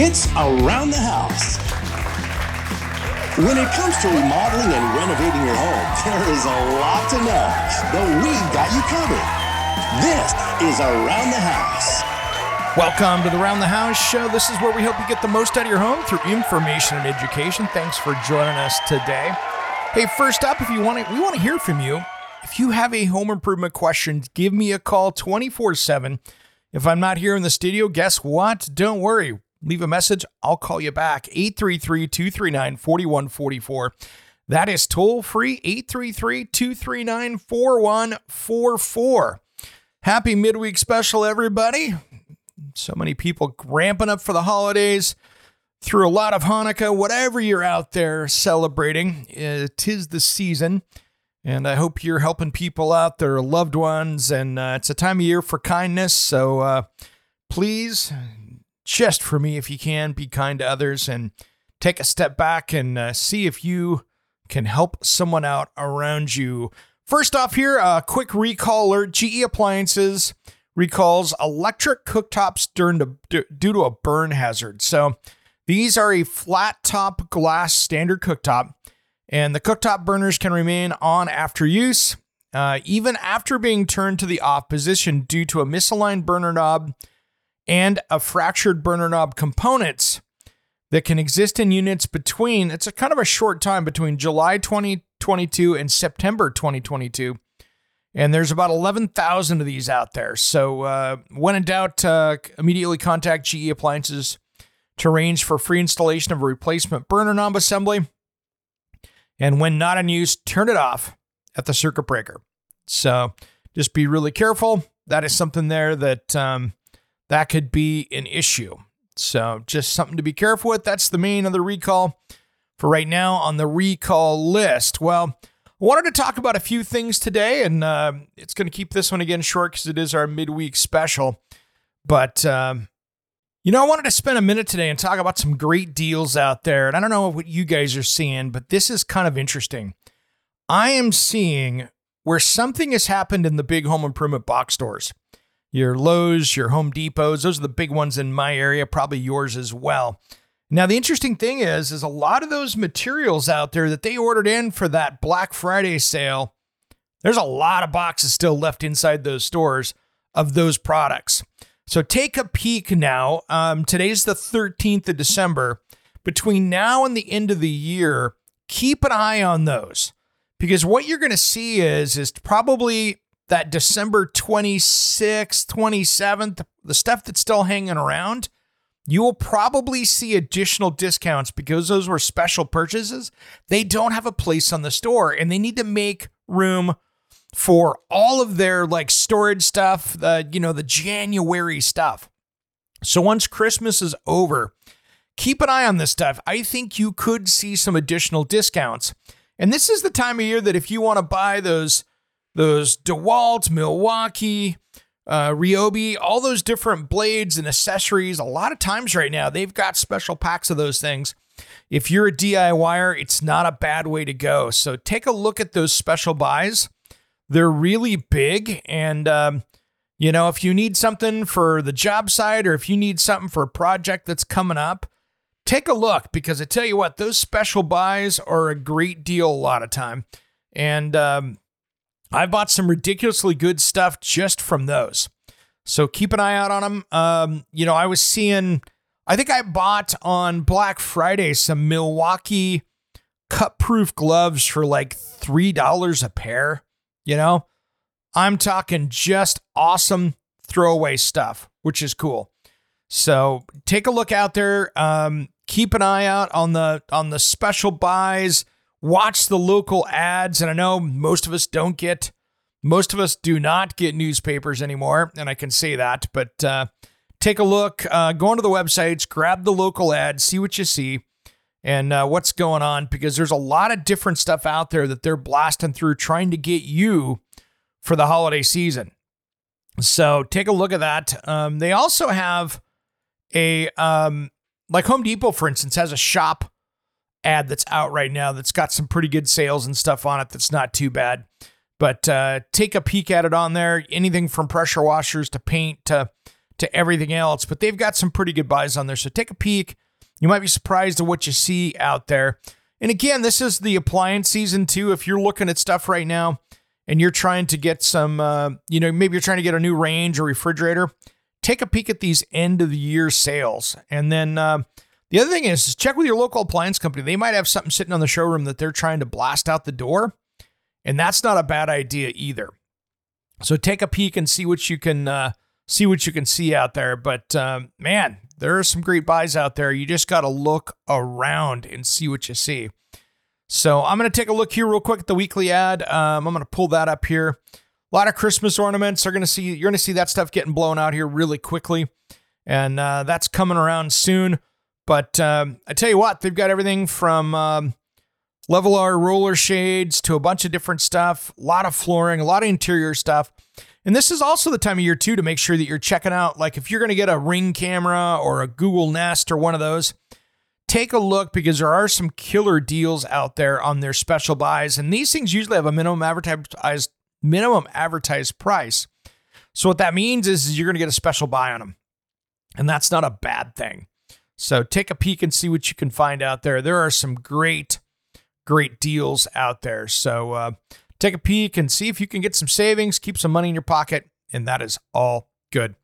It's Around the House. When it comes to remodeling and renovating your home, there is a lot to know, but we've got you covered. This is Around the House. Welcome to the Round the House show. This is where we hope you get the most out of your home through information and education. Thanks for joining us today. Hey, first up, if you want to, we want to hear from you. If you have a home improvement question, give me a call 24 7. If I'm not here in the studio, guess what? Don't worry leave a message. I'll call you back. 833 239 4144. That is toll free 833 239 4144. Happy midweek special, everybody. So many people ramping up for the holidays through a lot of Hanukkah, whatever you're out there celebrating. Tis the season. And I hope you're helping people out, their loved ones. And uh, it's a time of year for kindness. So uh, please just for me if you can. Be kind to others and take a step back and uh, see if you can help someone out around you. First off, here, a quick recall alert GE Appliances recalls electric cooktops during due to a burn hazard. So these are a flat top glass standard cooktop, and the cooktop burners can remain on after use, uh, even after being turned to the off position due to a misaligned burner knob and a fractured burner knob components that can exist in units between, it's a kind of a short time between July 2022 and September 2022. And there's about 11,000 of these out there. So uh, when in doubt, uh, immediately contact GE Appliances to arrange for free installation of a replacement burner knob assembly. And when not in use, turn it off at the circuit breaker. So just be really careful. That is something there that um, that could be an issue. So just something to be careful with. That's the main of the recall for right now on the recall list. Well, I wanted to talk about a few things today, and uh, it's going to keep this one again short because it is our midweek special. But um, you know, I wanted to spend a minute today and talk about some great deals out there. And I don't know what you guys are seeing, but this is kind of interesting. I am seeing where something has happened in the big home improvement box stores your Lowe's, your Home Depots. Those are the big ones in my area, probably yours as well. Now, the interesting thing is, is a lot of those materials out there that they ordered in for that Black Friday sale, there's a lot of boxes still left inside those stores of those products. So take a peek now. Um, today's the 13th of December. Between now and the end of the year, keep an eye on those because what you're going to see is is probably that December 26th, 27th, the stuff that's still hanging around, you will probably see additional discounts because those were special purchases. They don't have a place on the store and they need to make room for all of their like storage stuff, the you know, the January stuff. So once Christmas is over, keep an eye on this stuff. I think you could see some additional discounts. And this is the time of year that if you want to buy those those DeWalt, Milwaukee, uh, Ryobi, all those different blades and accessories. A lot of times right now, they've got special packs of those things. If you're a DIYer, it's not a bad way to go. So take a look at those special buys. They're really big. And, um, you know, if you need something for the job site or if you need something for a project that's coming up, take a look because I tell you what, those special buys are a great deal a lot of time. And, um, I bought some ridiculously good stuff just from those. So keep an eye out on them. Um, you know, I was seeing, I think I bought on Black Friday some Milwaukee cut proof gloves for like $3 a pair. You know, I'm talking just awesome throwaway stuff, which is cool. So take a look out there. Um, keep an eye out on the on the special buys. Watch the local ads, and I know most of us don't get, most of us do not get newspapers anymore, and I can say that. But uh, take a look, uh, go onto the websites, grab the local ads, see what you see, and uh, what's going on, because there's a lot of different stuff out there that they're blasting through, trying to get you for the holiday season. So take a look at that. Um, they also have a um, like Home Depot, for instance, has a shop ad that's out right now that's got some pretty good sales and stuff on it. That's not too bad. But uh, take a peek at it on there. Anything from pressure washers to paint to to everything else. But they've got some pretty good buys on there. So take a peek. You might be surprised at what you see out there. And again, this is the appliance season too. If you're looking at stuff right now and you're trying to get some, uh, you know, maybe you're trying to get a new range or refrigerator, take a peek at these end of the year sales. And then uh, the other thing is, check with your local appliance company. They might have something sitting on the showroom that they're trying to blast out the door. And that's not a bad idea either. So take a peek and see what you can uh, see what you can see out there. But um, man, there are some great buys out there. You just got to look around and see what you see. So I'm going to take a look here real quick at the weekly ad. Um, I'm going to pull that up here. A lot of Christmas ornaments are going to see you're going to see that stuff getting blown out here really quickly, and uh, that's coming around soon. But um, I tell you what, they've got everything from um, Levolor roller shades to a bunch of different stuff. A lot of flooring, a lot of interior stuff. And this is also the time of year too to make sure that you're checking out. Like if you're going to get a Ring camera or a Google Nest or one of those, take a look because there are some killer deals out there on their special buys. And these things usually have a minimum advertised minimum advertised price. So what that means is, is you're going to get a special buy on them. And that's not a bad thing. So take a peek and see what you can find out there. There are some great, great deals out there. So uh, take a peek and see if you can get some savings, keep some money in your pocket, and that is all good.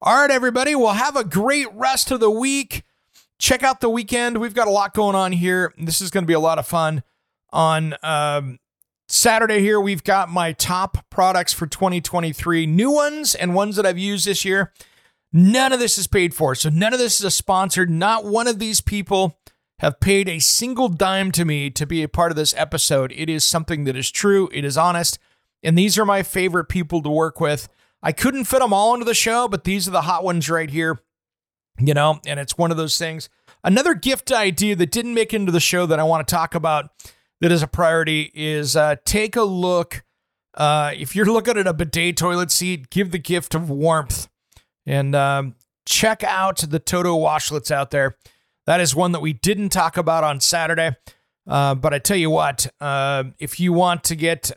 All right, everybody. Well, have a great rest of the week. Check out the weekend. We've got a lot going on here. This is going to be a lot of fun on um, Saturday here. We've got my top products for 2023, new ones and ones that I've used this year. None of this is paid for. So none of this is a sponsored. Not one of these people have paid a single dime to me to be a part of this episode. It is something that is true, it is honest, and these are my favorite people to work with. I couldn't fit them all into the show, but these are the hot ones right here. You know, and it's one of those things. Another gift idea that didn't make into the show that I want to talk about that is a priority is uh, take a look. Uh, if you're looking at a bidet toilet seat, give the gift of warmth and um, check out the Toto washlets out there. That is one that we didn't talk about on Saturday. Uh, but I tell you what, uh, if you want to get,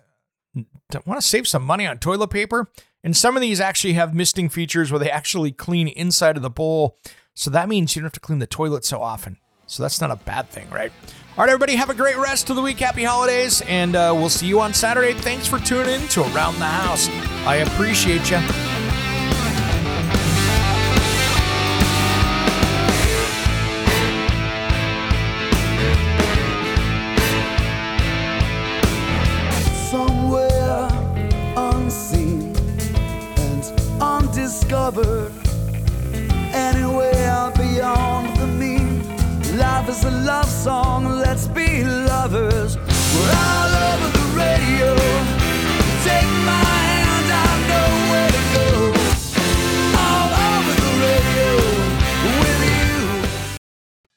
want to save some money on toilet paper, and some of these actually have misting features where they actually clean inside of the bowl. So that means you don't have to clean the toilet so often. So that's not a bad thing, right? All right, everybody, have a great rest of the week. Happy holidays, and uh, we'll see you on Saturday. Thanks for tuning in to Around the House. I appreciate you. Life is a love song, let's be lovers. We're all over the radio. Take my